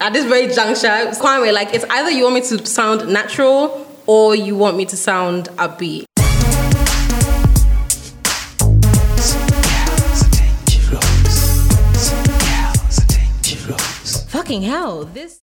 at this very juncture, Kwame, like it's either you want me to sound natural or you want me to sound upbeat. Fucking hell, this.